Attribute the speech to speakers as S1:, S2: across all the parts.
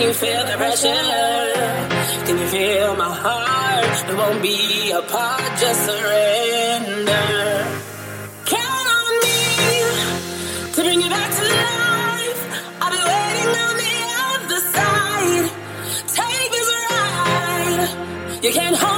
S1: Can you feel the pressure? Can you feel my heart? It won't be apart, just surrender. Count on me to bring you back to life. I'll be waiting on the other side. Take this ride. You can't hold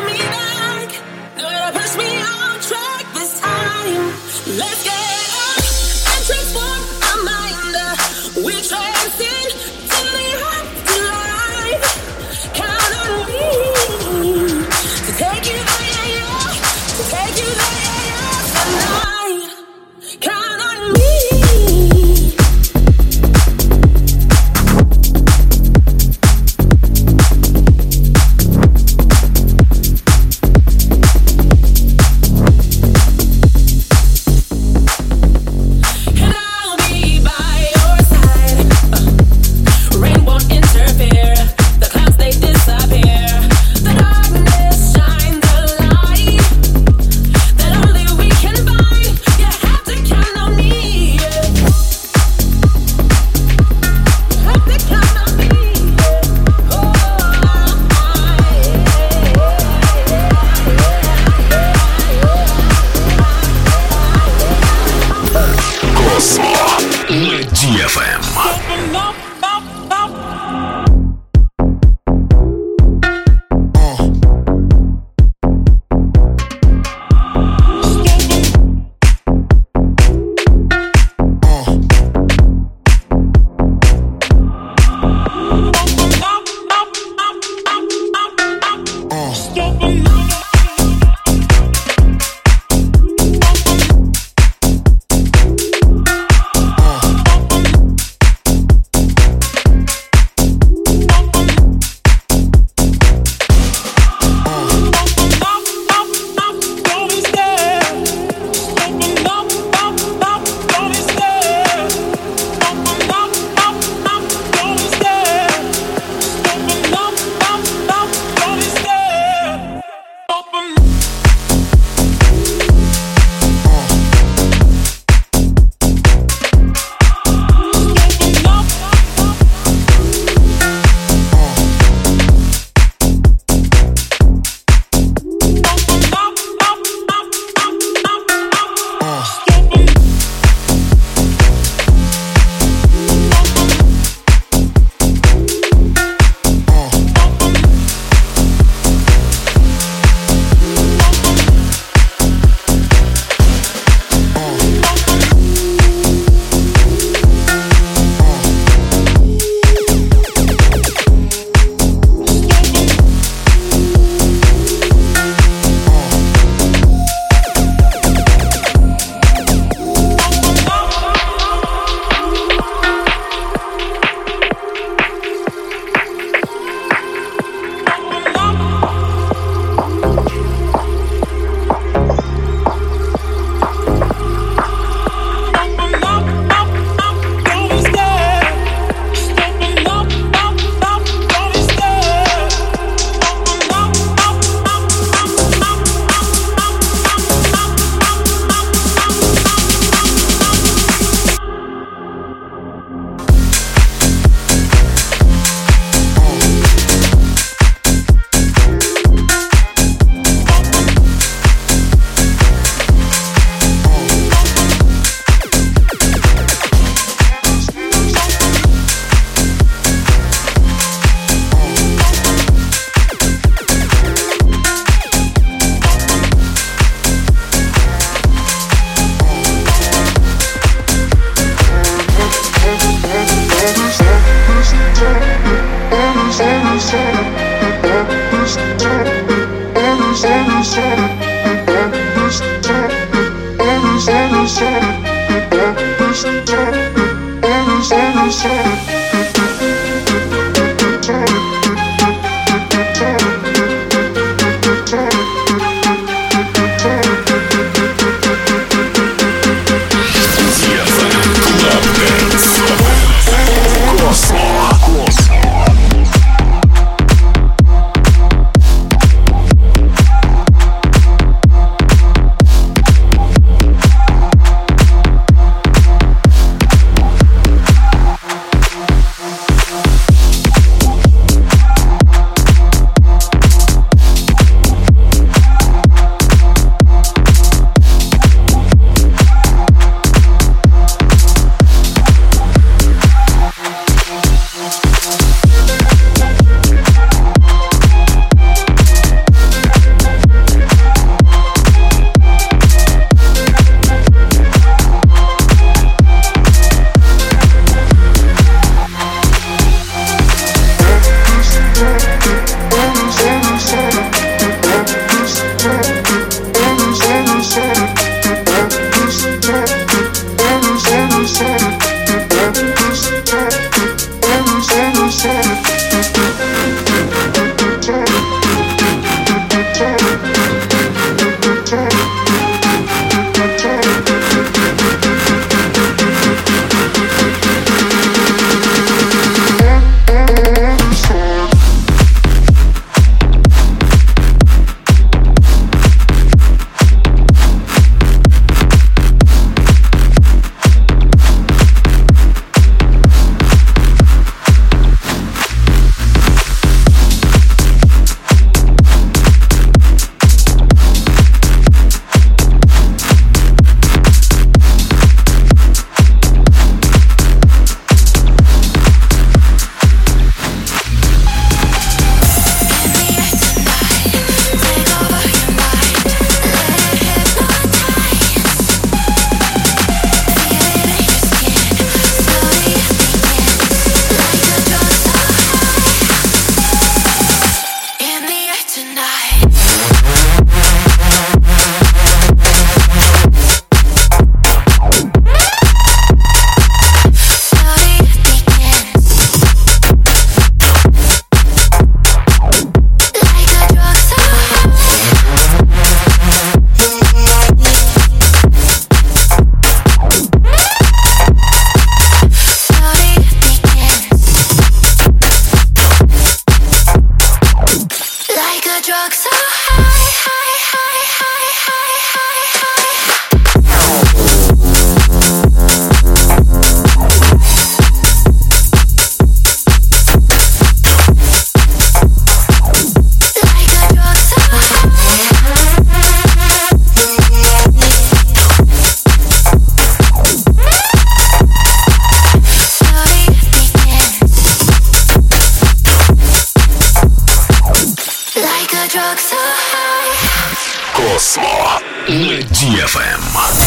S2: DFM.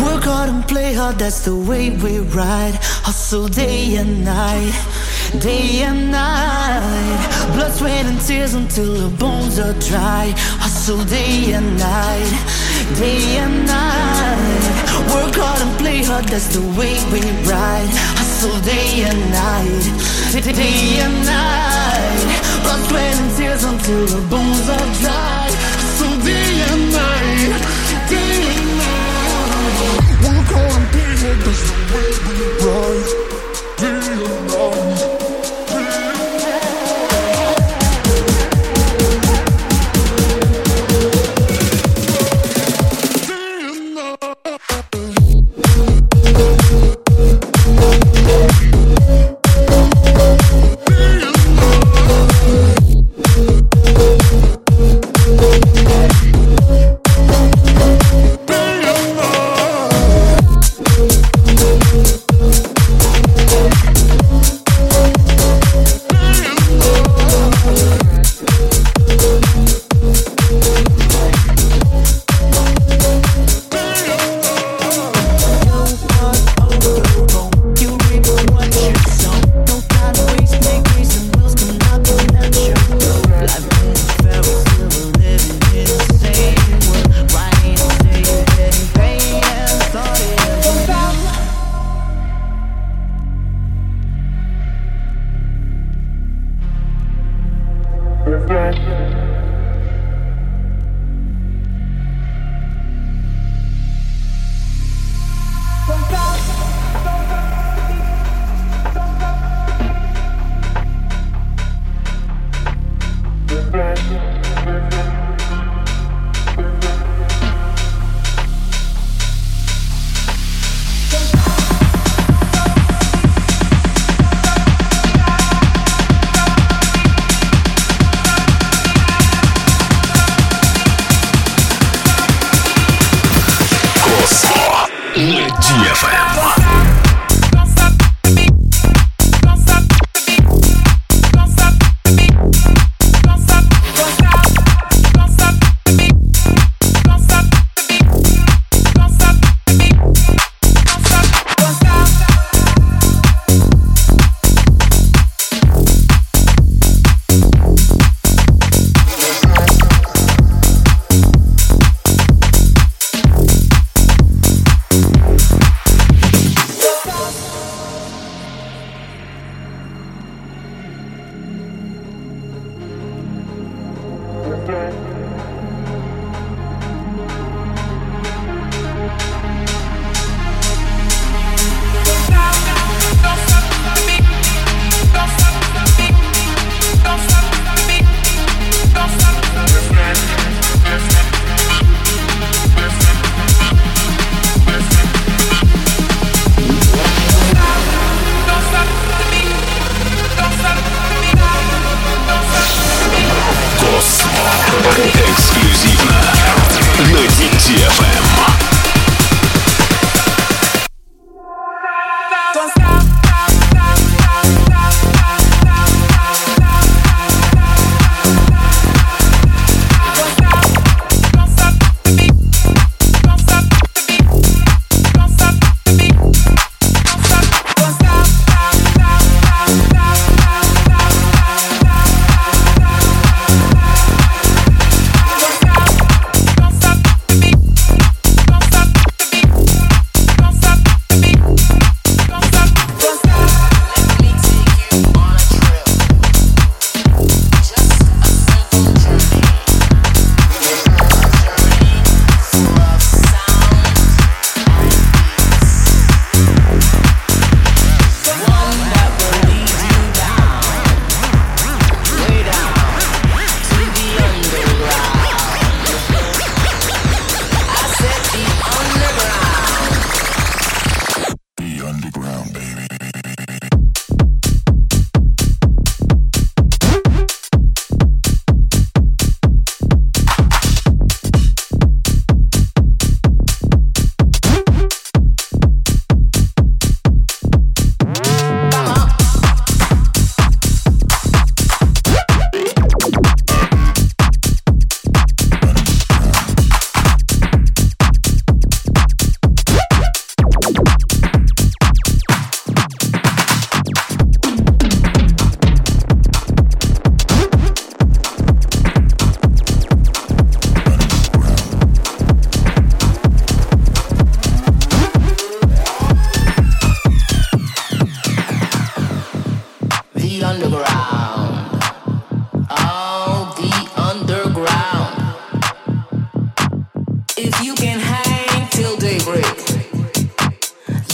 S3: Work hard and play hard, that's the way we ride. Hustle day and night, day and night. Blood, sweat, and tears until the bones are dry. Hustle day and night, day and night. Work hard and play hard, that's the way we ride. Hustle day and night, day and night. Blood, sweat, and tears until the bones are dry. Hustle day and night, day and night. Work hard and play hard, that's the way we ride. На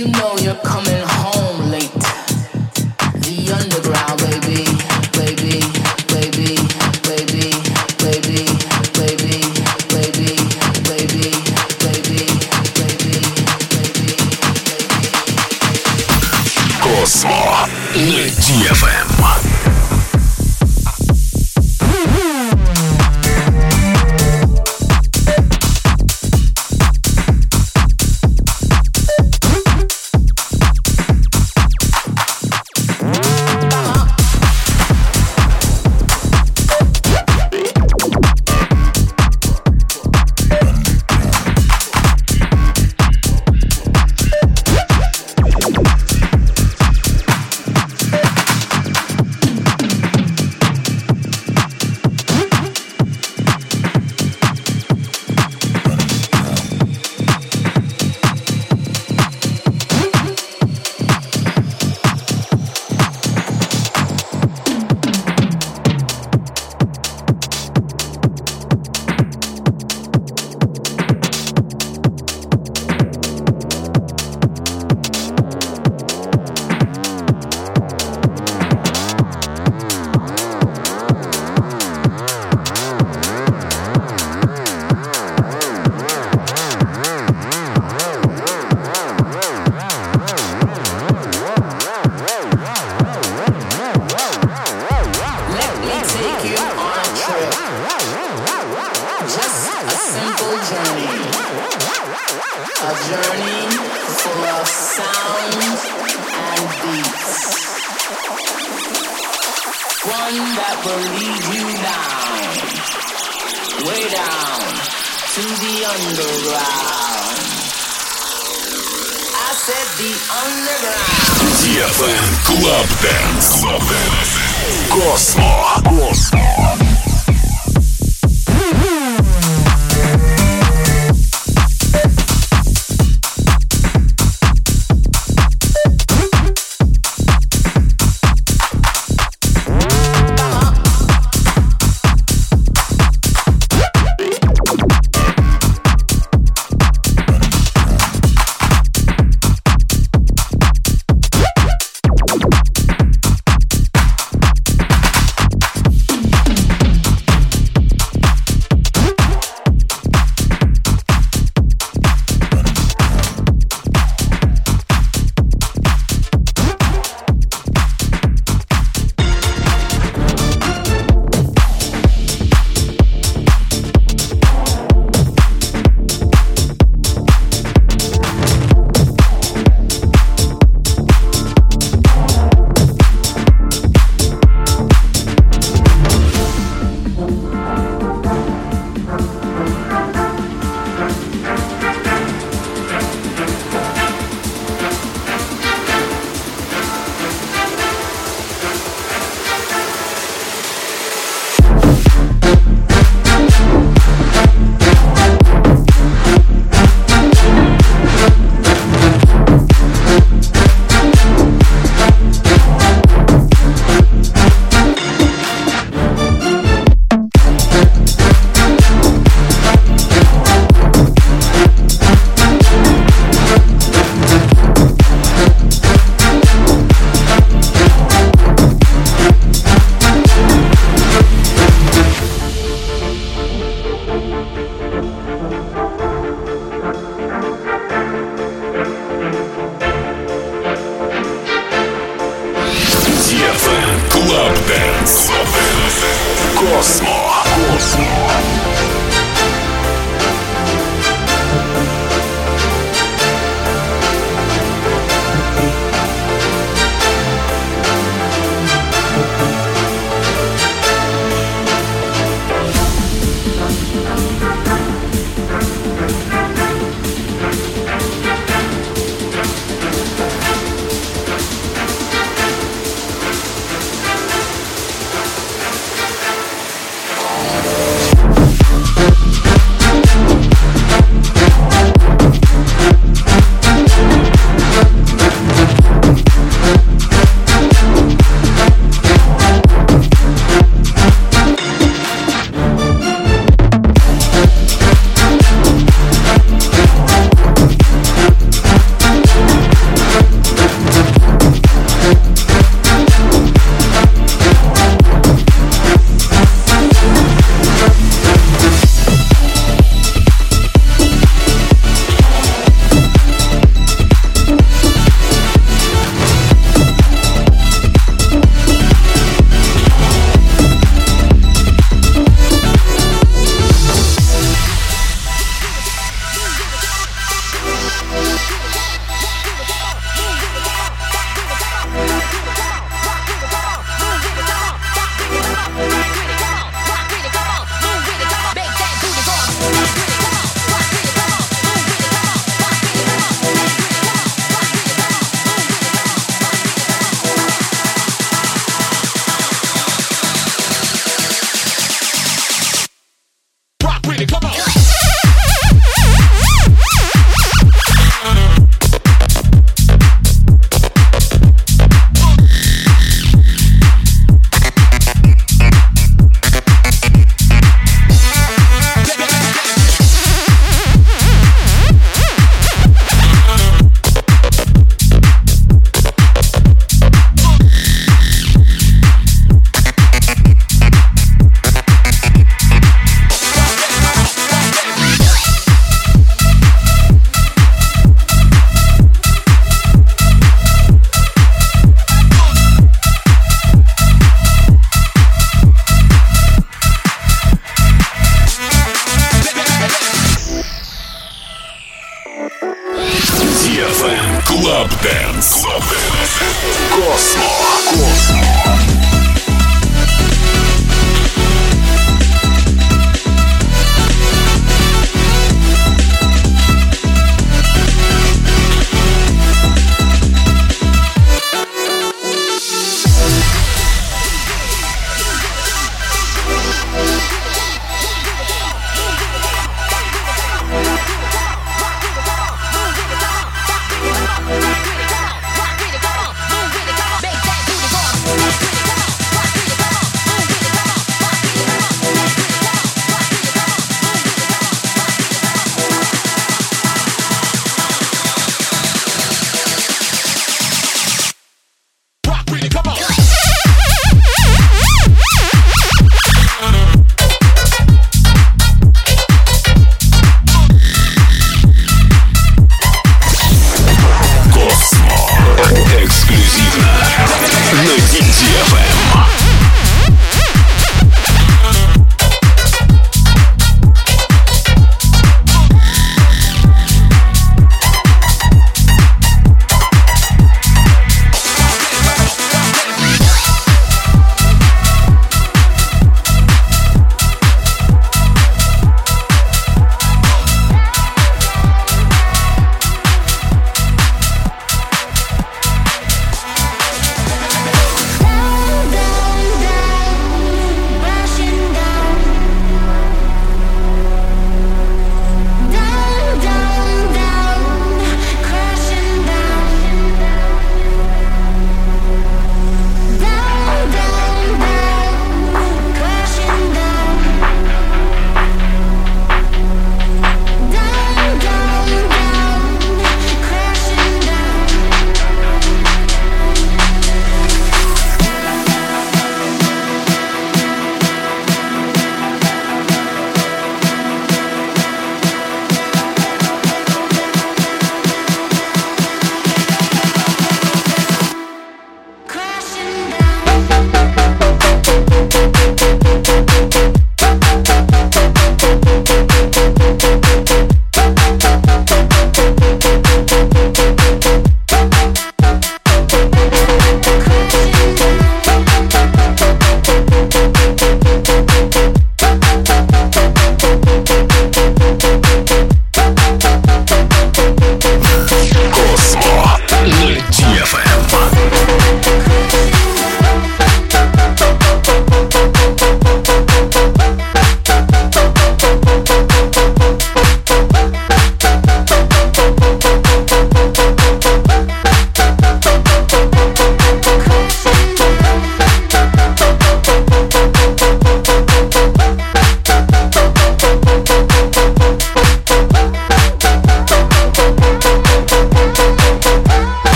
S4: you know you're coming. One that will lead you down, way down to the underground. I said the underground.
S2: DFM Club
S5: Dance.
S2: Club Dance. Cosmo. Cosmo.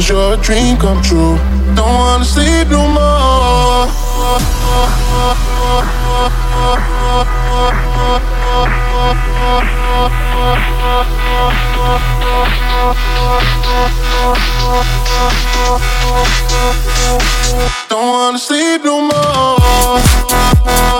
S6: Cause you're a dream come true. Don't wanna sleep no more. Don't wanna sleep no more.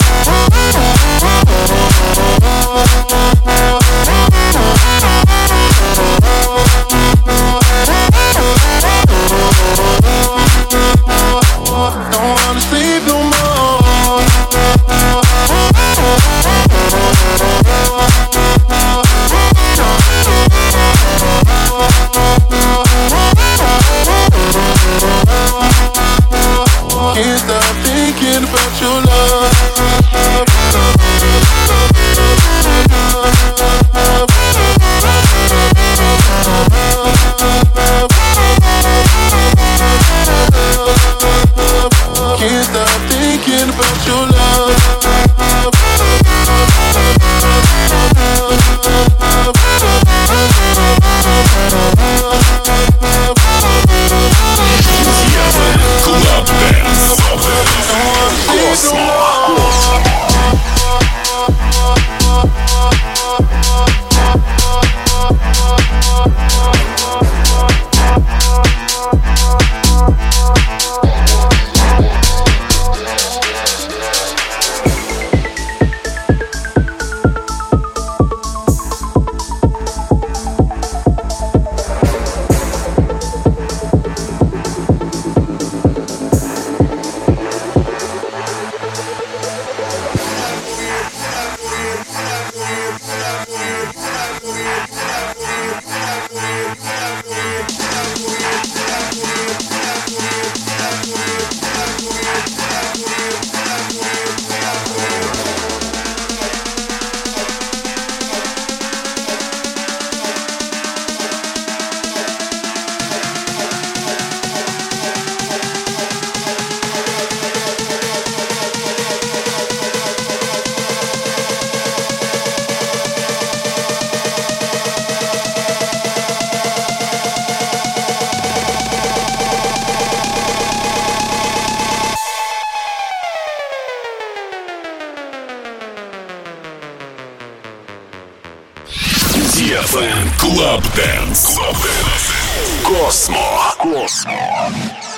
S2: FM
S5: Club Dance. Club Dance.
S2: Космо. Космо.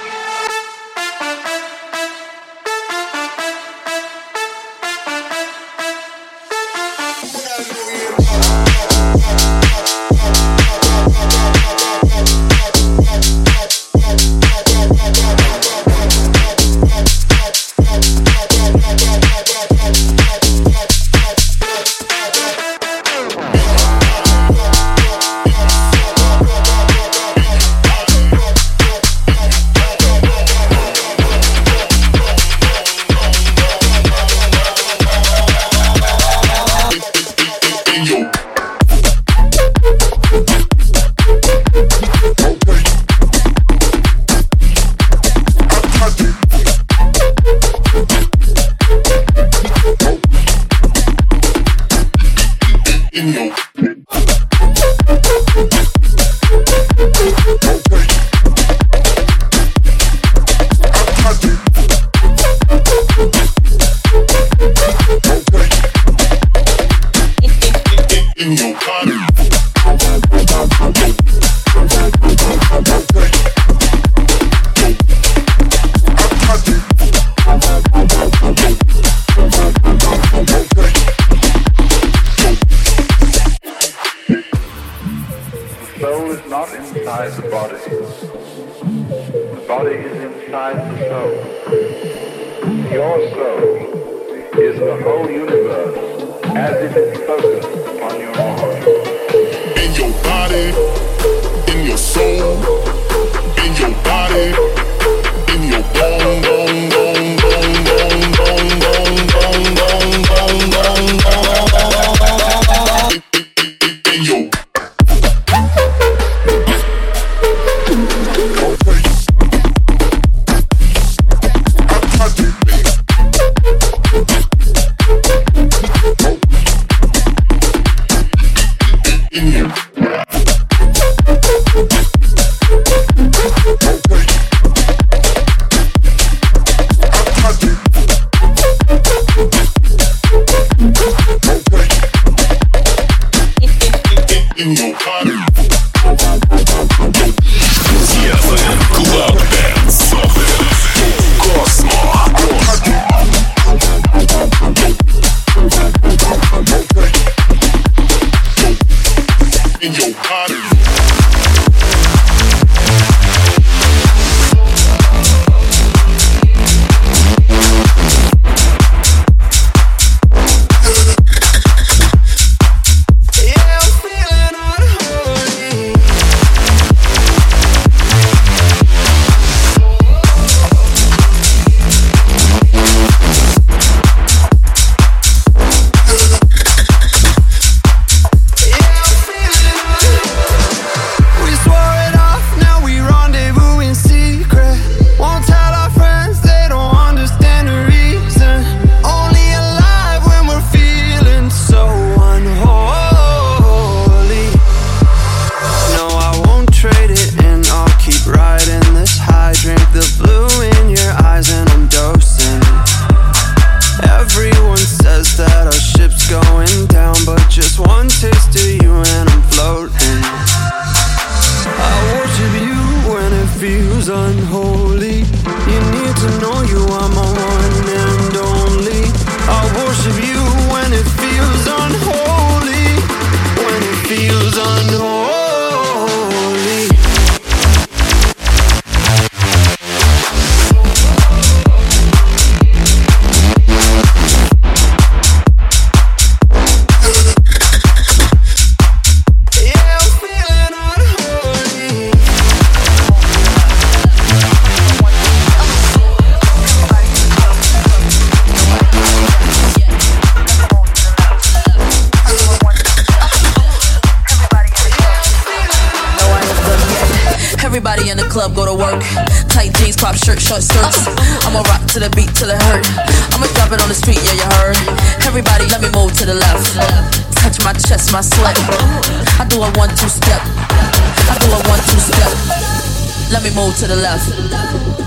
S7: to the left.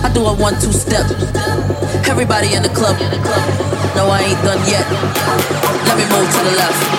S7: I do a one two step. Everybody in the club. No, I ain't done yet. Let me move to the left.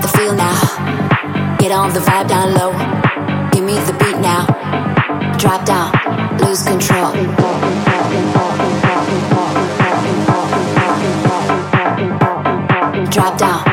S8: the feel now. Get on the vibe down low. Give me the beat now. Drop down, lose control. Drop down.